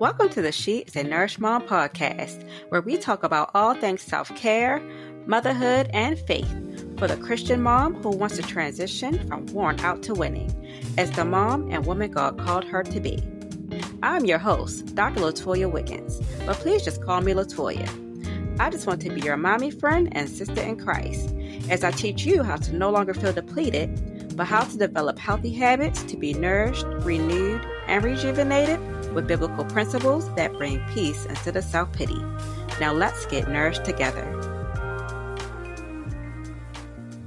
Welcome to the She is a Nourished Mom podcast, where we talk about all things self care, motherhood, and faith for the Christian mom who wants to transition from worn out to winning as the mom and woman God called her to be. I'm your host, Dr. Latoya Wiggins, but please just call me Latoya. I just want to be your mommy friend and sister in Christ as I teach you how to no longer feel depleted, but how to develop healthy habits to be nourished, renewed, and rejuvenated with biblical principles that bring peace instead of self pity. Now let's get nourished together.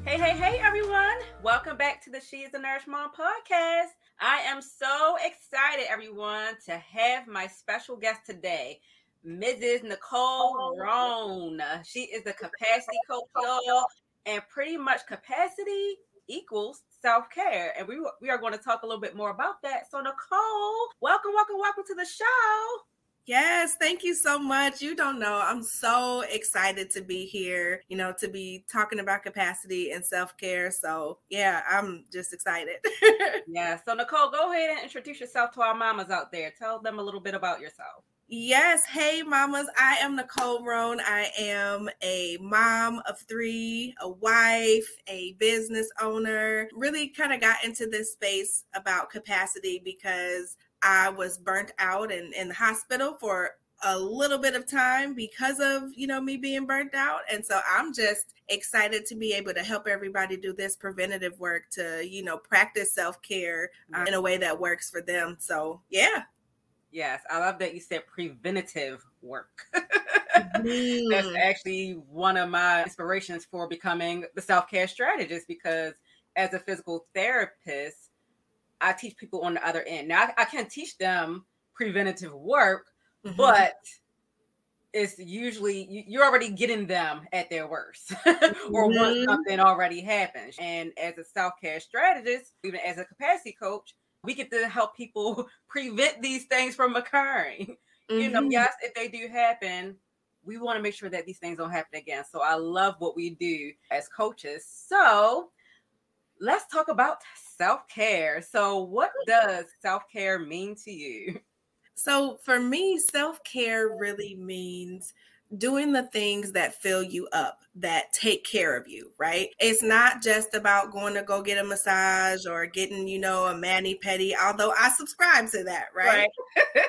Hey, hey, hey, everyone. Welcome back to the She is a Nourished Mom podcast. I am so excited, everyone, to have my special guest today. Mrs. Nicole oh. Rhone. She is the capacity coach, y'all, and pretty much capacity equals self care. And we, we are going to talk a little bit more about that. So, Nicole, welcome, welcome, welcome to the show. Yes, thank you so much. You don't know, I'm so excited to be here, you know, to be talking about capacity and self care. So, yeah, I'm just excited. yeah. So, Nicole, go ahead and introduce yourself to our mamas out there. Tell them a little bit about yourself. Yes. Hey, mamas. I am Nicole Rhone. I am a mom of three, a wife, a business owner. Really kind of got into this space about capacity because I was burnt out and in the hospital for a little bit of time because of you know me being burnt out and so i'm just excited to be able to help everybody do this preventative work to you know practice self-care uh, in a way that works for them so yeah Yes, I love that you said preventative work. mm. That's actually one of my inspirations for becoming the self care strategist because as a physical therapist, I teach people on the other end. Now, I, I can teach them preventative work, mm-hmm. but it's usually you're already getting them at their worst or mm-hmm. once something already happens. And as a self care strategist, even as a capacity coach, we get to help people prevent these things from occurring. Mm-hmm. You know, mm-hmm. yes, if they do happen, we want to make sure that these things don't happen again. So I love what we do as coaches. So let's talk about self care. So, what does self care mean to you? So, for me, self care really means doing the things that fill you up that take care of you, right? It's not just about going to go get a massage or getting, you know, a mani pedi, although I subscribe to that, right?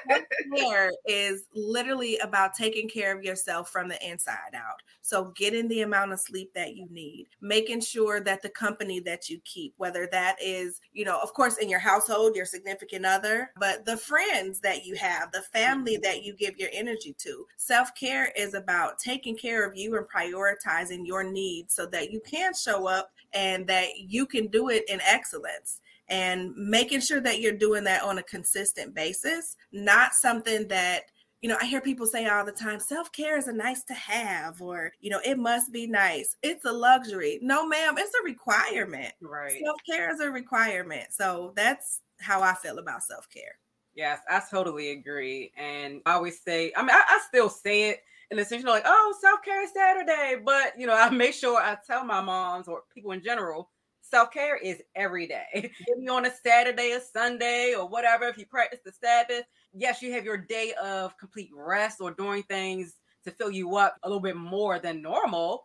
right. care is literally about taking care of yourself from the inside out. So getting the amount of sleep that you need, making sure that the company that you keep, whether that is, you know, of course in your household, your significant other, but the friends that you have, the family mm-hmm. that you give your energy to. Self-care is about taking care of you and prioritizing your needs so that you can show up and that you can do it in excellence and making sure that you're doing that on a consistent basis, not something that you know, I hear people say all the time, self care is a nice to have, or, you know, it must be nice. It's a luxury. No, ma'am, it's a requirement. Right. Self care is a requirement. So that's how I feel about self care. Yes, I totally agree. And I always say, I mean, I, I still say it and essentially like, oh, self care Saturday. But you know, I make sure I tell my moms or people in general, self care is every day. if you're on a Saturday or Sunday or whatever. If you practice the Sabbath, yes, you have your day of complete rest or doing things to fill you up a little bit more than normal.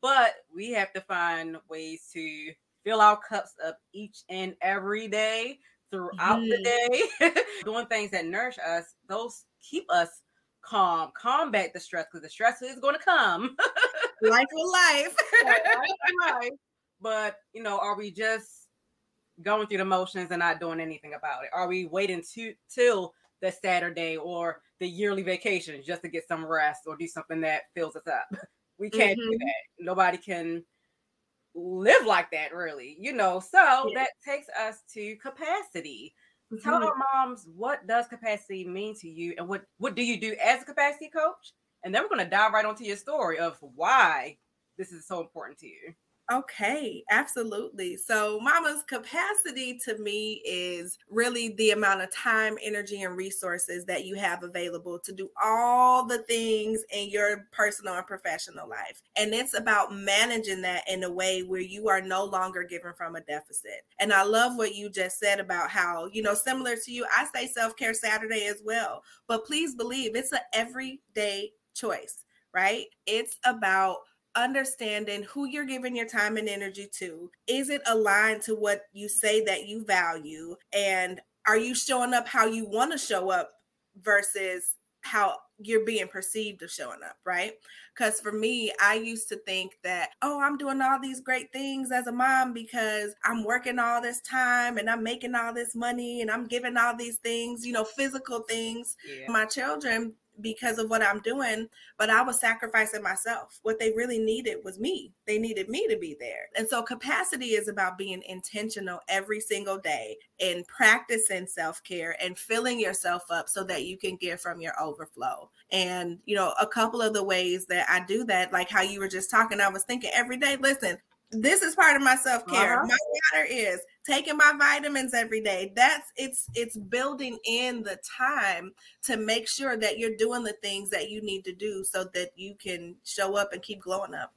But we have to find ways to fill our cups up each and every day throughout mm-hmm. the day, doing things that nourish us. Those keep us calm, combat the stress because the stress is going to come. life will life. life. But you know, are we just going through the motions and not doing anything about it? Are we waiting to till the Saturday or the yearly vacation just to get some rest or do something that fills us up? We can't mm-hmm. do that. Nobody can live like that, really. You know, so yeah. that takes us to capacity. Tell mhm. our moms what does capacity mean to you and what what do you do as a capacity coach? And then we're going to dive right onto your story of why this is so important to you. Okay, absolutely. So, mama's capacity to me is really the amount of time, energy, and resources that you have available to do all the things in your personal and professional life. And it's about managing that in a way where you are no longer given from a deficit. And I love what you just said about how, you know, similar to you, I say self care Saturday as well. But please believe it's an everyday choice, right? It's about understanding who you're giving your time and energy to. Is it aligned to what you say that you value? And are you showing up how you want to show up versus how you're being perceived of showing up, right? Because for me, I used to think that, oh, I'm doing all these great things as a mom because I'm working all this time and I'm making all this money and I'm giving all these things, you know, physical things. Yeah. My children because of what I'm doing, but I was sacrificing myself. What they really needed was me. They needed me to be there. And so capacity is about being intentional every single day and practicing self-care and filling yourself up so that you can give from your overflow. And you know, a couple of the ways that I do that, like how you were just talking, I was thinking every day, listen, this is part of my self-care. Uh-huh. My water is taking my vitamins every day. That's it's it's building in the time to make sure that you're doing the things that you need to do so that you can show up and keep glowing up.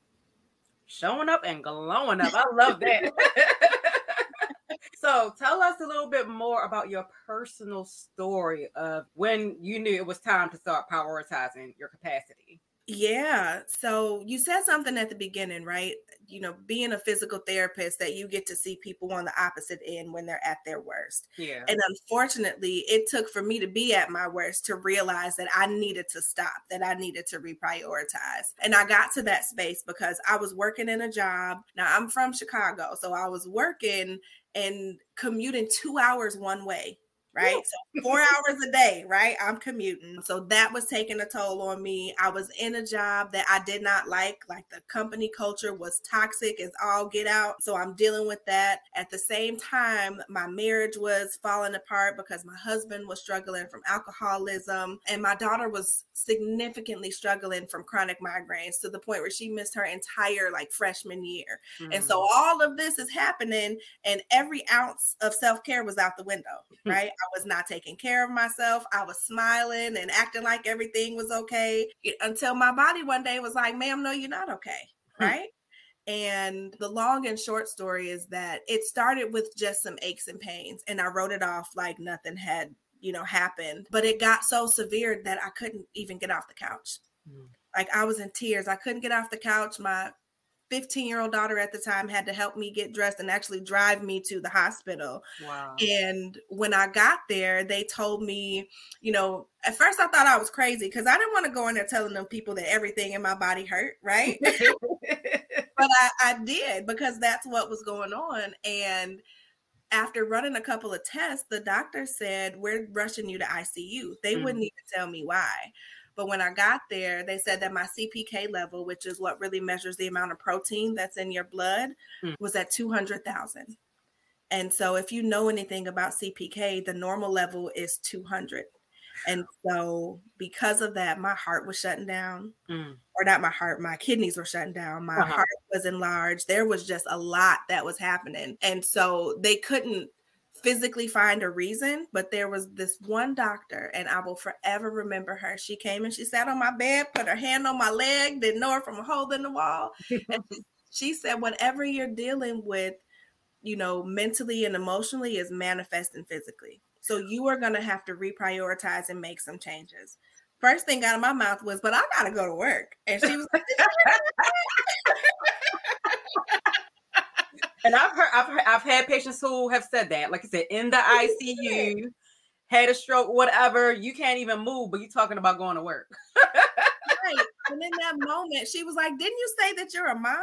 Showing up and glowing up. I love that. so tell us a little bit more about your personal story of when you knew it was time to start prioritizing your capacity. Yeah. So you said something at the beginning, right? You know, being a physical therapist, that you get to see people on the opposite end when they're at their worst. Yeah. And unfortunately, it took for me to be at my worst to realize that I needed to stop, that I needed to reprioritize. And I got to that space because I was working in a job. Now, I'm from Chicago. So I was working and commuting two hours one way right? So four hours a day, right? I'm commuting. So that was taking a toll on me. I was in a job that I did not like. Like the company culture was toxic as all get out. So I'm dealing with that. At the same time, my marriage was falling apart because my husband was struggling from alcoholism and my daughter was significantly struggling from chronic migraines to the point where she missed her entire like freshman year. Mm-hmm. And so mm. all of this is happening and every ounce of self-care was out the window, right? Was not taking care of myself. I was smiling and acting like everything was okay until my body one day was like, ma'am, no, you're not okay. Hmm. Right. And the long and short story is that it started with just some aches and pains, and I wrote it off like nothing had, you know, happened. But it got so severe that I couldn't even get off the couch. Mm. Like I was in tears. I couldn't get off the couch. My 15 year old daughter at the time had to help me get dressed and actually drive me to the hospital. Wow. And when I got there, they told me, you know, at first I thought I was crazy because I didn't want to go in there telling them people that everything in my body hurt, right? but I, I did because that's what was going on. And after running a couple of tests, the doctor said, We're rushing you to ICU. They mm-hmm. wouldn't even tell me why. But when I got there, they said that my CPK level, which is what really measures the amount of protein that's in your blood, mm. was at 200,000. And so if you know anything about CPK, the normal level is 200. And so because of that, my heart was shutting down. Mm. Or not my heart, my kidneys were shutting down. My uh-huh. heart was enlarged. There was just a lot that was happening. And so they couldn't physically find a reason, but there was this one doctor, and I will forever remember her. She came and she sat on my bed, put her hand on my leg, didn't know her from a hole in the wall. and she said, Whatever you're dealing with, you know, mentally and emotionally is manifesting physically. So you are going to have to reprioritize and make some changes. First thing out of my mouth was, But I got to go to work. And she was like, and I've heard, I've heard, I've had patients who have said that, like I said, in the ICU, had a stroke, whatever. You can't even move, but you're talking about going to work. right. And in that moment, she was like, "Didn't you say that you're a mom?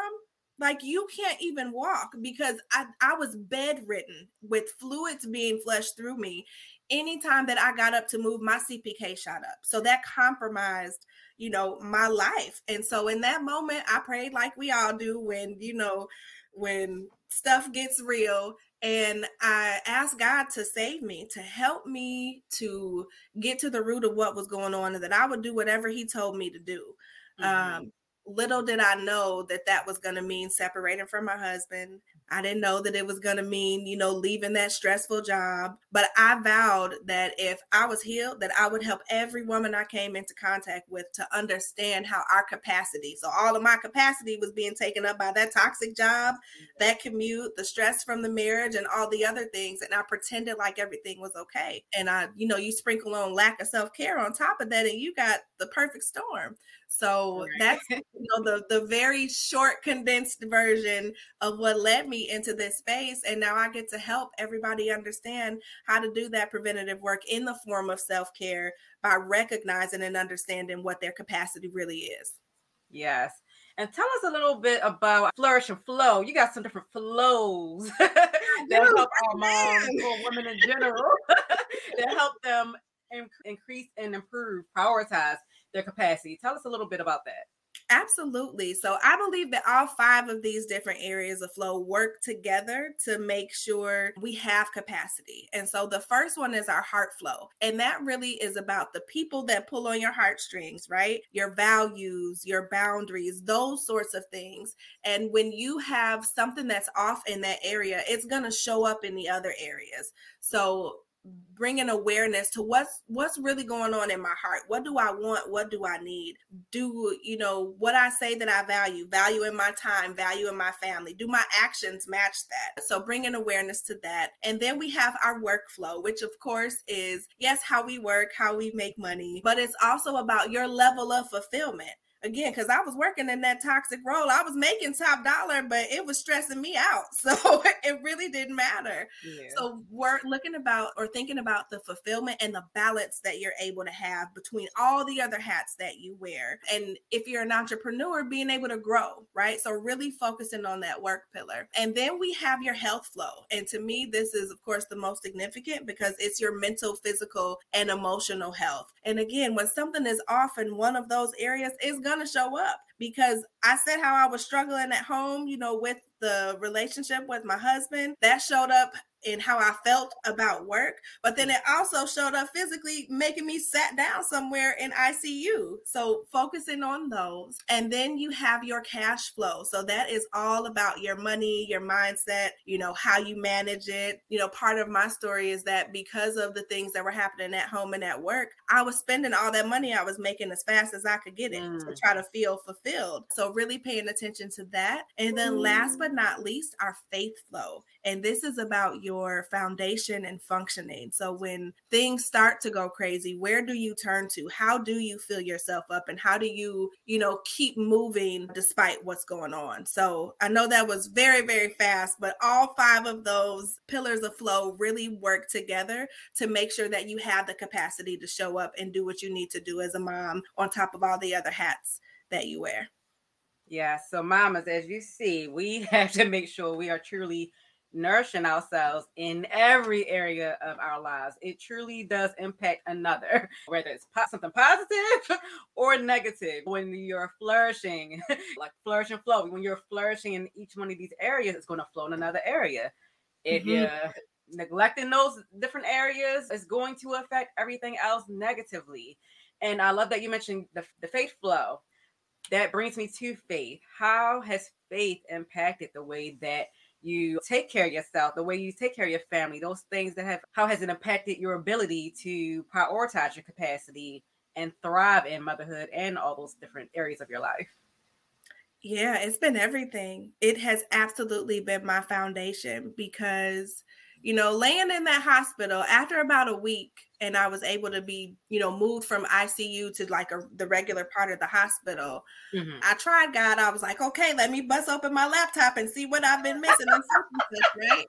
Like you can't even walk because I I was bedridden with fluids being flushed through me." Anytime that I got up to move, my CPK shot up. So that compromised you know my life and so in that moment i prayed like we all do when you know when stuff gets real and I asked God to save me, to help me to get to the root of what was going on, and that I would do whatever He told me to do. Mm-hmm. Um, little did I know that that was going to mean separating from my husband. I didn't know that it was going to mean, you know, leaving that stressful job. But I vowed that if I was healed, that I would help every woman I came into contact with to understand how our capacity. So all of my capacity was being taken up by that toxic job, that commute, the stress from the marriage, and all the other things. And I pretended like everything was okay. And I, you know, you sprinkle on lack of self care on top of that, and you got the perfect storm. So right. that's you know the the very short condensed version of what led me into this space and now I get to help everybody understand how to do that preventative work in the form of self-care by recognizing and understanding what their capacity really is. Yes. And tell us a little bit about Flourish and Flow. You got some different flows that help our moms or women in general that help them increase and improve, prioritize their capacity. Tell us a little bit about that. Absolutely. So I believe that all five of these different areas of flow work together to make sure we have capacity. And so the first one is our heart flow. And that really is about the people that pull on your heartstrings, right? Your values, your boundaries, those sorts of things. And when you have something that's off in that area, it's going to show up in the other areas. So bringing awareness to what's what's really going on in my heart. What do i want? What do i need? Do you know what i say that i value value in my time value in my family. Do my actions match that? So bringing awareness to that. And then we have our workflow which of course is yes how we work how we make money but it's also about your level of fulfillment again because I was working in that toxic role. I was making top dollar, but it was stressing me out. So it really didn't matter. Yeah. So we're looking about or thinking about the fulfillment and the balance that you're able to have between all the other hats that you wear. And if you're an entrepreneur, being able to grow, right? So really focusing on that work pillar. And then we have your health flow. And to me, this is of course the most significant because it's your mental, physical, and emotional health. And again, when something is off in one of those areas, it's going to show up because I said how I was struggling at home, you know, with the relationship with my husband. That showed up in how I felt about work, but then it also showed up physically, making me sat down somewhere in ICU. So focusing on those. And then you have your cash flow. So that is all about your money, your mindset, you know, how you manage it. You know, part of my story is that because of the things that were happening at home and at work, I was spending all that money I was making as fast as I could get it mm. to try to feel fulfilled. So really paying attention to that. And then last but not least, our faith flow. And this is about your foundation and functioning. So when things start to go crazy, where do you turn to? How do you fill yourself up? And how do you, you know, keep moving despite what's going on? So I know that was very, very fast, but all five of those pillars of flow really work together to make sure that you have the capacity to show up and do what you need to do as a mom on top of all the other hats that you wear. Yeah. So, mamas, as you see, we have to make sure we are truly nourishing ourselves in every area of our lives. It truly does impact another, whether it's po- something positive or negative. When you're flourishing, like flourish and flow, when you're flourishing in each one of these areas, it's going to flow in another area. If mm-hmm. you're neglecting those different areas, it's going to affect everything else negatively. And I love that you mentioned the, the faith flow. That brings me to faith. How has faith impacted the way that you take care of yourself, the way you take care of your family, those things that have how has it impacted your ability to prioritize your capacity and thrive in motherhood and all those different areas of your life? Yeah, it's been everything. It has absolutely been my foundation because, you know, laying in that hospital after about a week, and I was able to be, you know, moved from ICU to like a, the regular part of the hospital. Mm-hmm. I tried God. I was like, okay, let me bust open my laptop and see what I've been missing and right?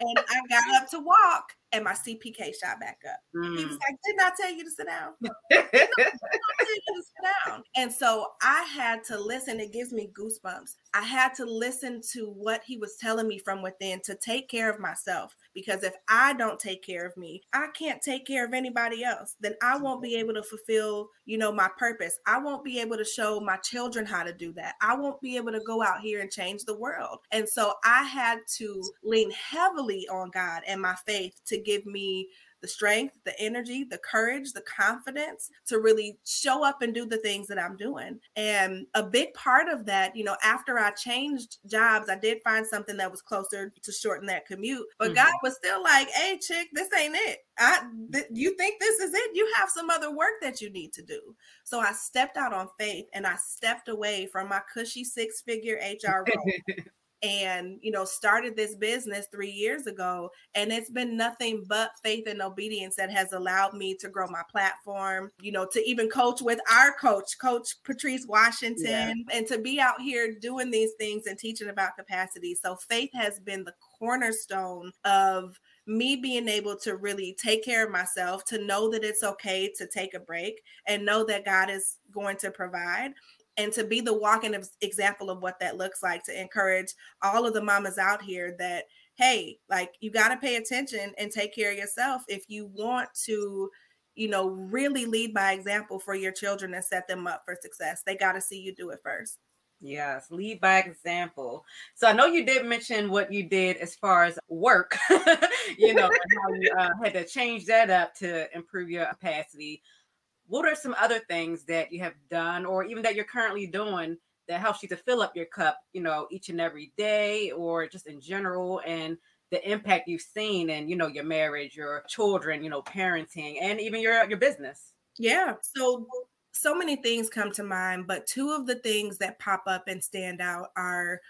And I got up to walk, and my CPK shot back up. Mm. He was mm. like, "Didn't I tell you to sit down?" Did not tell you to sit down. And so I had to listen. It gives me goosebumps. I had to listen to what he was telling me from within to take care of myself. Because if I don't take care of me, I can't take care of anybody else. Then I won't be able to fulfill, you know, my purpose. I won't be able to show my children how to do that. I won't be able to go out here and change the world. And so I had to lean heavily on God and my faith to give me the strength, the energy, the courage, the confidence to really show up and do the things that I'm doing. And a big part of that, you know, after I changed jobs, I did find something that was closer to shorten that commute. But mm-hmm. God was still like, "Hey, chick, this ain't it. I th- you think this is it? You have some other work that you need to do." So I stepped out on faith and I stepped away from my cushy six-figure HR role and you know started this business three years ago and it's been nothing but faith and obedience that has allowed me to grow my platform you know to even coach with our coach coach patrice washington yeah. and to be out here doing these things and teaching about capacity so faith has been the cornerstone of me being able to really take care of myself to know that it's okay to take a break and know that god is going to provide and to be the walking example of what that looks like to encourage all of the mamas out here that hey like you got to pay attention and take care of yourself if you want to you know really lead by example for your children and set them up for success. They got to see you do it first. Yes, lead by example. So I know you did mention what you did as far as work, you know, how you uh, had to change that up to improve your capacity what are some other things that you have done or even that you're currently doing that helps you to fill up your cup, you know, each and every day or just in general and the impact you've seen in, you know, your marriage, your children, you know, parenting and even your your business? Yeah. So so many things come to mind, but two of the things that pop up and stand out are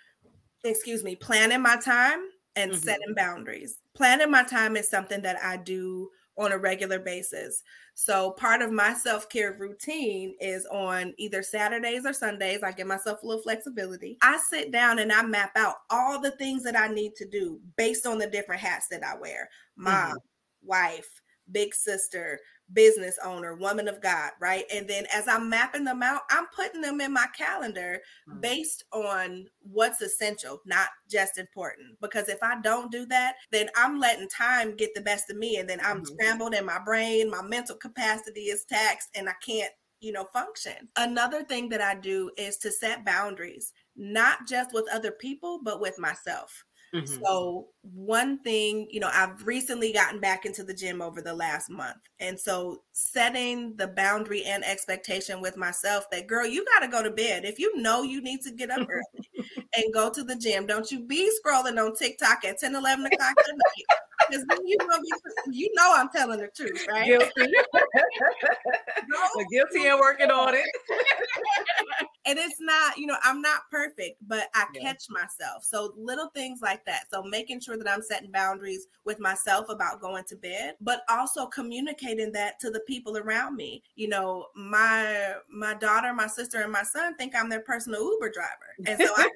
excuse me, planning my time and mm-hmm. setting boundaries. Planning my time is something that I do on a regular basis. So part of my self-care routine is on either Saturdays or Sundays. I give myself a little flexibility. I sit down and I map out all the things that I need to do based on the different hats that I wear. Mom, mm-hmm. wife, big sister, business owner, woman of God, right? And then as I'm mapping them out, I'm putting them in my calendar mm-hmm. based on what's essential, not just important. Because if I don't do that, then I'm letting time get the best of me. And then I'm mm-hmm. scrambled in my brain, my mental capacity is taxed, and I can't you know function another thing that i do is to set boundaries not just with other people but with myself Mm-hmm. So, one thing, you know, I've recently gotten back into the gym over the last month. And so, setting the boundary and expectation with myself that, girl, you got to go to bed. If you know you need to get up early and go to the gym, don't you be scrolling on TikTok at 10, 11 o'clock at night because then you know you know I'm telling the truth, right? Guilty. no. Guilty and working on it. and it's not, you know, I'm not perfect, but I yeah. catch myself. So little things like that. So making sure that I'm setting boundaries with myself about going to bed, but also communicating that to the people around me. You know, my my daughter, my sister, and my son think I'm their personal Uber driver. And so I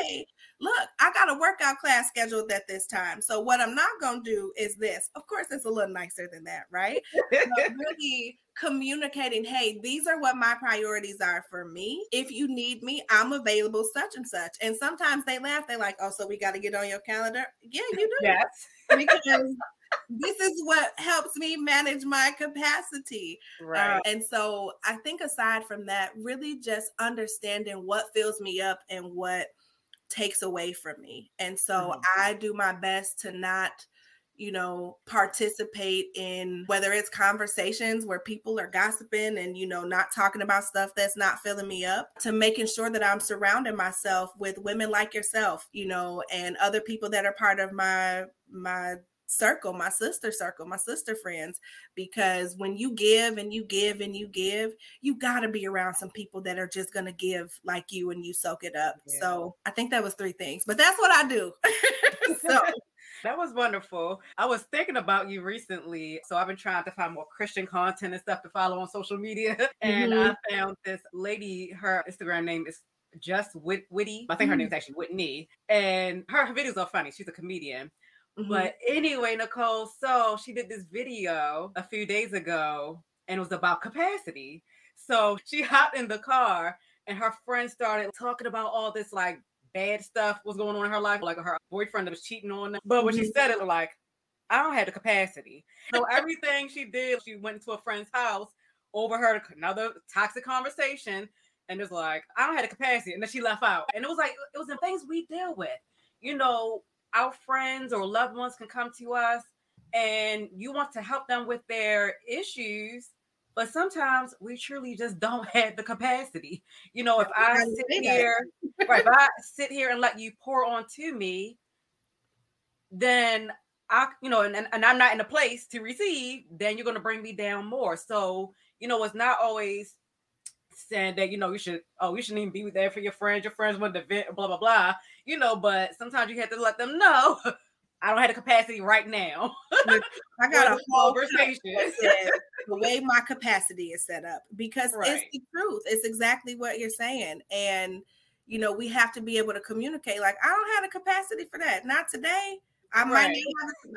hey, look, I got a workout class scheduled at this time. So what I'm not going to do is this. Of course, it's a little nicer than that, right? really communicating, hey, these are what my priorities are for me. If you need me, I'm available, such and such. And sometimes they laugh. They're like, oh, so we got to get on your calendar. Yeah, you do. Yes. because this is what helps me manage my capacity. Right. Uh, and so I think aside from that, really just understanding what fills me up and what takes away from me. And so mm-hmm. I do my best to not you know participate in whether it's conversations where people are gossiping and you know not talking about stuff that's not filling me up to making sure that I'm surrounding myself with women like yourself you know and other people that are part of my my circle, my sister circle, my sister friends, because when you give and you give and you give, you got to be around some people that are just going to give like you and you soak it up. Yeah. So I think that was three things, but that's what I do. so. That was wonderful. I was thinking about you recently. So I've been trying to find more Christian content and stuff to follow on social media. And mm-hmm. I found this lady, her Instagram name is just Wit- Witty. I think her name is mm. actually Whitney. And her, her videos are funny. She's a comedian. Mm-hmm. But anyway, Nicole, so she did this video a few days ago and it was about capacity. So she hopped in the car and her friend started talking about all this like bad stuff was going on in her life, like her boyfriend that was cheating on them. But when mm-hmm. she said it, like, I don't have the capacity. So everything she did, she went into a friend's house, overheard another toxic conversation, and was like, I don't have the capacity. And then she left out. And it was like, it was the things we deal with. You know, our friends or loved ones can come to us and you want to help them with their issues but sometimes we truly just don't have the capacity. You know, if I sit here, right, if I sit here and let you pour onto me, then I, you know, and, and I'm not in a place to receive, then you're going to bring me down more. So, you know, it's not always saying that, you know, you should, oh, you shouldn't even be there for your friends. Your friends want to vent, blah, blah, blah, you know, but sometimes you have to let them know I don't have the capacity right now. I got a whole conversation. the way my capacity is set up because right. it's the truth. It's exactly what you're saying. And you know, we have to be able to communicate. Like, I don't have the capacity for that. Not today. I might right.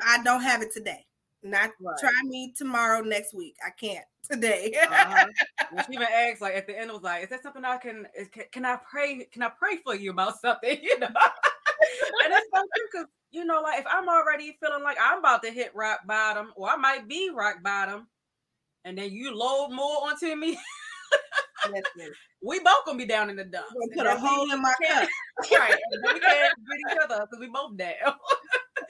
I don't have it today. Not right. try me tomorrow, next week. I can't today. uh-huh. She even asked, like at the end, was like, "Is that something I can? Is, can, can I pray? Can I pray for you about something?" You know, and it's so true because you know, like if I'm already feeling like I'm about to hit rock bottom, or I might be rock bottom, and then you load more onto me. we both gonna be down in the dumps. Put a hole in my cup. right. we can't get each other because we both down.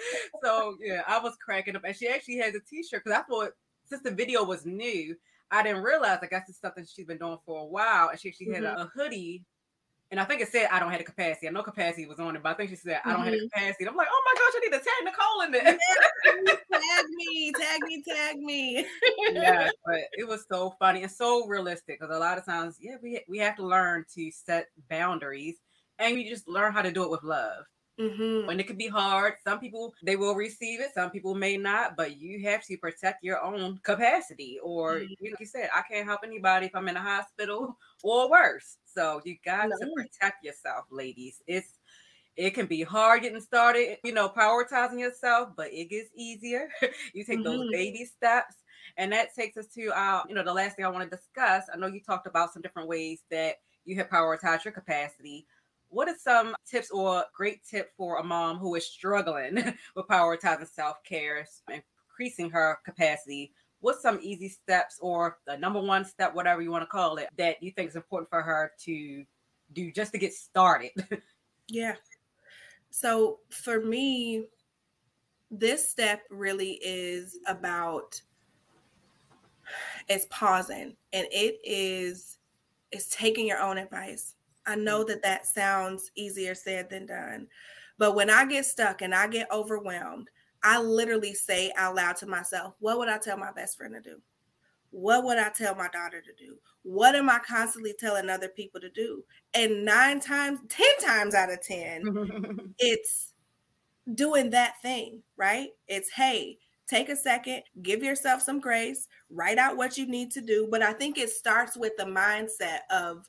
so yeah, I was cracking up. And she actually has a t-shirt because I thought since the video was new, I didn't realize I guess it's something she's been doing for a while. And she actually had mm-hmm. a, a hoodie and I think it said I don't have the capacity. I know capacity was on it, but I think she said I don't mm-hmm. have the mm-hmm. capacity. I'm like, oh my gosh, I need to tag Nicole in this. tag me, tag me, tag me. yeah, but it was so funny and so realistic because a lot of times, yeah, we we have to learn to set boundaries, and we just learn how to do it with love. Mm-hmm. And it could be hard. Some people they will receive it, some people may not, but you have to protect your own capacity. Or mm-hmm. like you said, I can't help anybody if I'm in a hospital or worse. So you got no. to protect yourself, ladies. It's it can be hard getting started, you know, prioritizing yourself, but it gets easier. you take mm-hmm. those baby steps. And that takes us to our, you know, the last thing I want to discuss. I know you talked about some different ways that you have prioritized your capacity what are some tips or great tip for a mom who is struggling with prioritizing self-care increasing her capacity? What's some easy steps or the number one step whatever you want to call it that you think is important for her to do just to get started? Yeah. So for me this step really is about it's pausing and it is it's taking your own advice I know that that sounds easier said than done. But when I get stuck and I get overwhelmed, I literally say out loud to myself, What would I tell my best friend to do? What would I tell my daughter to do? What am I constantly telling other people to do? And nine times, 10 times out of 10, it's doing that thing, right? It's, hey, take a second, give yourself some grace, write out what you need to do. But I think it starts with the mindset of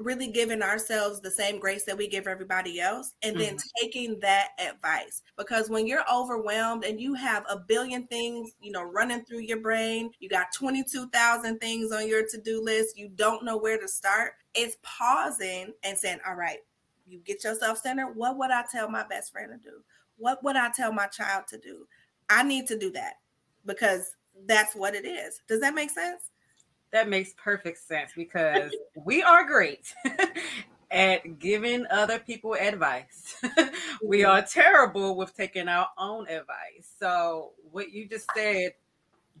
really giving ourselves the same grace that we give everybody else and then mm-hmm. taking that advice. Because when you're overwhelmed and you have a billion things you know running through your brain you got 22,000 things on your to-do list you don't know where to start it's pausing and saying all right you get yourself centered. What would i tell my best friend to do? What would i tell my child to do? I need to do that because that's what it is. Does that make sense that makes perfect sense because we are great at giving other people advice. we mm-hmm. are terrible with taking our own advice. So, what you just said,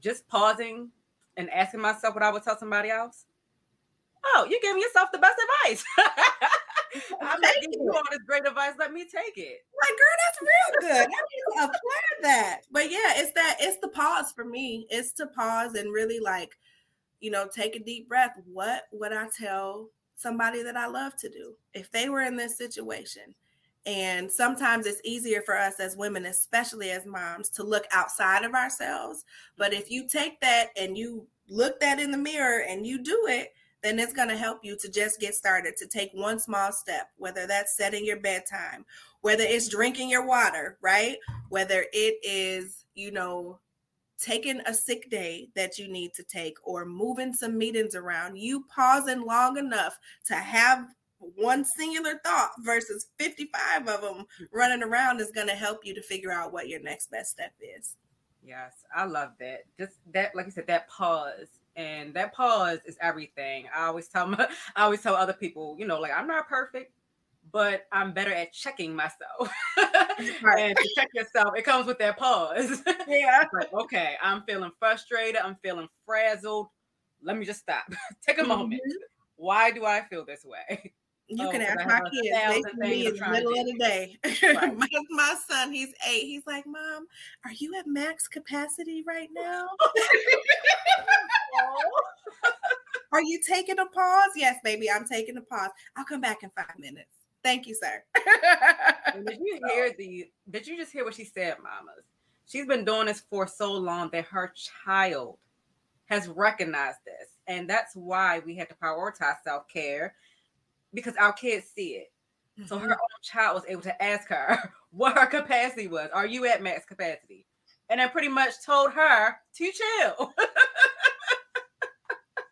just pausing and asking myself what I would tell somebody else. Oh, you're giving yourself the best advice. I'm not giving you all this great advice. Let me take it. Like, girl, that's real good. I need to apply that. But yeah, it's that it's the pause for me. It's to pause and really like you know, take a deep breath. What would I tell somebody that I love to do if they were in this situation? And sometimes it's easier for us as women, especially as moms, to look outside of ourselves. But if you take that and you look that in the mirror and you do it, then it's going to help you to just get started, to take one small step, whether that's setting your bedtime, whether it's drinking your water, right? Whether it is, you know, taking a sick day that you need to take or moving some meetings around, you pausing long enough to have one singular thought versus 55 of them mm-hmm. running around is going to help you to figure out what your next best step is. Yes, I love that. Just that, like I said, that pause and that pause is everything. I always tell my, I always tell other people, you know, like I'm not perfect, but I'm better at checking myself. Right. and to check yourself, it comes with that pause. Yeah. like, okay, I'm feeling frustrated. I'm feeling frazzled. Let me just stop. Take a mm-hmm. moment. Why do I feel this way? You oh, can ask my kids. They me in the middle of the day. Right. my, my, son, he's eight. He's like, Mom, are you at max capacity right now? are you taking a pause? Yes, baby, I'm taking a pause. I'll come back in five minutes. Thank you, sir. did you hear the? Did you just hear what she said, mamas? She's been doing this for so long that her child has recognized this, and that's why we had to prioritize self care because our kids see it. Mm-hmm. So her mm-hmm. own child was able to ask her what her capacity was. Are you at max capacity? And I pretty much told her to chill.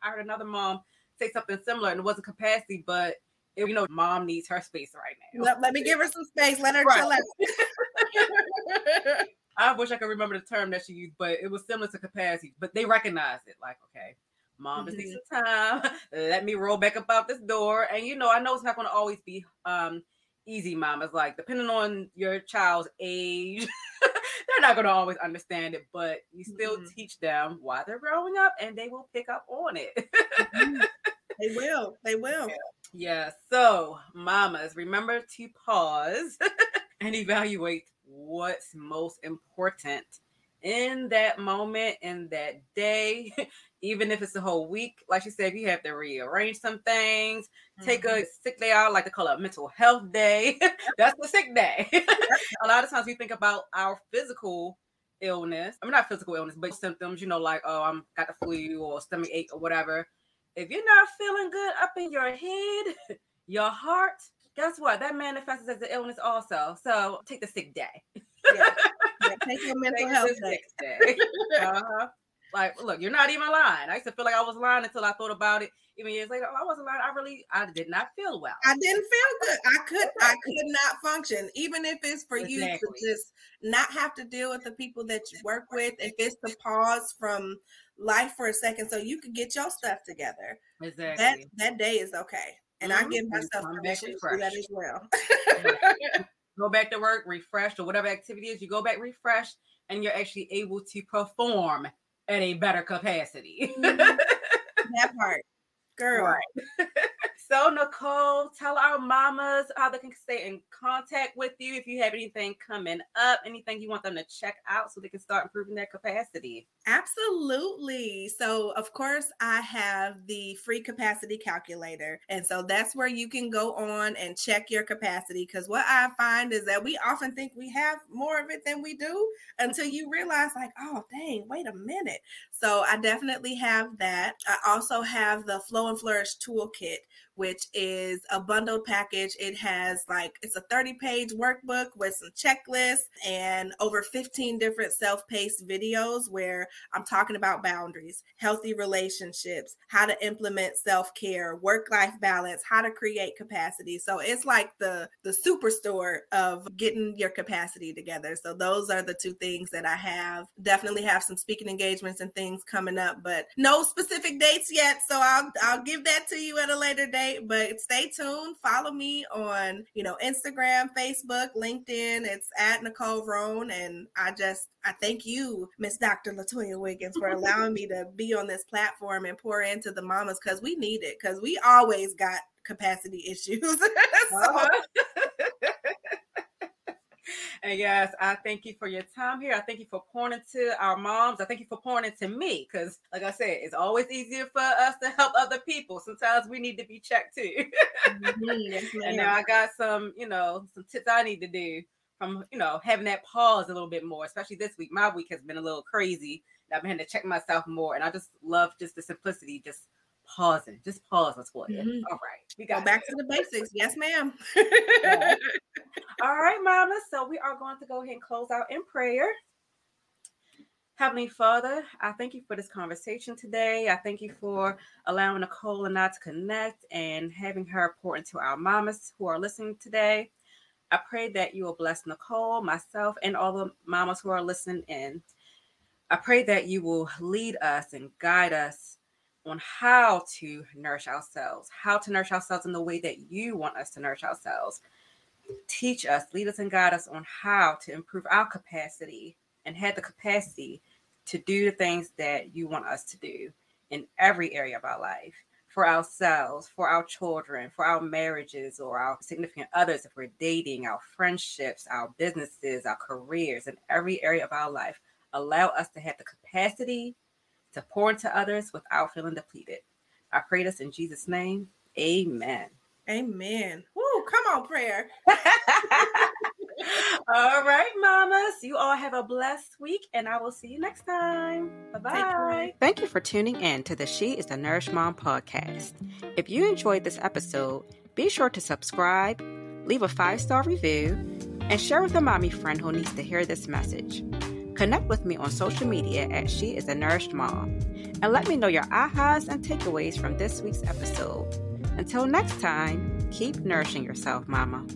I heard another mom say something similar, and it wasn't capacity, but you know, mom needs her space right now. Let, let me give her some space. Let her right. chill out. I wish I could remember the term that she used, but it was similar to capacity. But they recognize it, like, okay, mom just needs some time. Let me roll back up out this door. And you know, I know it's not going to always be um easy, mom. It's like depending on your child's age, they're not going to always understand it, but you still mm-hmm. teach them why they're growing up, and they will pick up on it. mm-hmm. They will. They will. Yeah. Yeah. So, mamas, remember to pause and evaluate what's most important in that moment, in that day, even if it's a whole week. Like she said, you have to rearrange some things, mm-hmm. take a mm-hmm. sick day out, like to call it a mental health day. That's the sick day. a lot of times we think about our physical illness. I mean, not physical illness, but symptoms, you know, like, oh, I'm got the flu or stomach ache or whatever if you're not feeling good up in your head, your heart, guess what? That manifests as an illness also. So take the sick day. Yeah. yeah take your mental take health day. day. uh-huh. Like, look, you're not even lying. I used to feel like I was lying until I thought about it. Even years later, oh, I wasn't lying. I really, I did not feel well. I didn't feel good. I could, I could not function. Even if it's for exactly. you to just not have to deal with the people that you work with. If it's to pause from life for a second so you could get your stuff together. Exactly. That that day is okay. And mm-hmm. I give myself permission to do that as well. go back to work, refreshed, or whatever activity is, you go back refreshed and you're actually able to perform at a better capacity. Mm-hmm. that part. Girl. Right. So, Nicole, tell our mamas how they can stay in contact with you if you have anything coming up, anything you want them to check out so they can start improving their capacity. Absolutely. So, of course, I have the free capacity calculator. And so that's where you can go on and check your capacity. Because what I find is that we often think we have more of it than we do until mm-hmm. you realize, like, oh, dang, wait a minute. So, I definitely have that. I also have the Flow and Flourish toolkit which is a bundled package. It has like it's a 30 page workbook with some checklists and over 15 different self paced videos where I'm talking about boundaries, healthy relationships, how to implement self care, work life balance, how to create capacity. So it's like the the superstore of getting your capacity together. So those are the two things that I have. Definitely have some speaking engagements and things coming up, but no specific dates yet. So I'll I'll give that to you at a later date but stay tuned. Follow me on, you know, Instagram, Facebook, LinkedIn. It's at Nicole Rhone. And I just, I thank you, Miss Dr. Latoya Wiggins, for allowing me to be on this platform and pour into the mamas because we need it because we always got capacity issues. so. And yes, I thank you for your time here. I thank you for pouring into our moms. I thank you for pouring into me because, like I said, it's always easier for us to help other people. Sometimes we need to be checked too. mm-hmm. and now I got some, you know, some tips I need to do from, you know, having that pause a little bit more, especially this week. My week has been a little crazy. I've been having to check myself more. And I just love just the simplicity, just pausing. Just pause, Latoya. Mm-hmm. All right. We got Go back to the basics. Yes, ma'am. All right, Mama. So we are going to go ahead and close out in prayer. Heavenly Father, I thank you for this conversation today. I thank you for allowing Nicole and I to connect and having her pour into our mamas who are listening today. I pray that you will bless Nicole, myself, and all the mamas who are listening in. I pray that you will lead us and guide us on how to nourish ourselves, how to nourish ourselves in the way that you want us to nourish ourselves. Teach us, lead us, and guide us on how to improve our capacity and have the capacity to do the things that you want us to do in every area of our life for ourselves, for our children, for our marriages or our significant others, if we're dating, our friendships, our businesses, our careers, in every area of our life. Allow us to have the capacity to pour into others without feeling depleted. I pray this in Jesus' name. Amen. Amen. Woo, come on, prayer. all right, mamas. You all have a blessed week, and I will see you next time. Bye bye. Thank you for tuning in to the She is the Nourished Mom podcast. If you enjoyed this episode, be sure to subscribe, leave a five star review, and share with a mommy friend who needs to hear this message. Connect with me on social media at She is a Nourished Mom and let me know your ahas and takeaways from this week's episode. Until next time, keep nourishing yourself, Mama.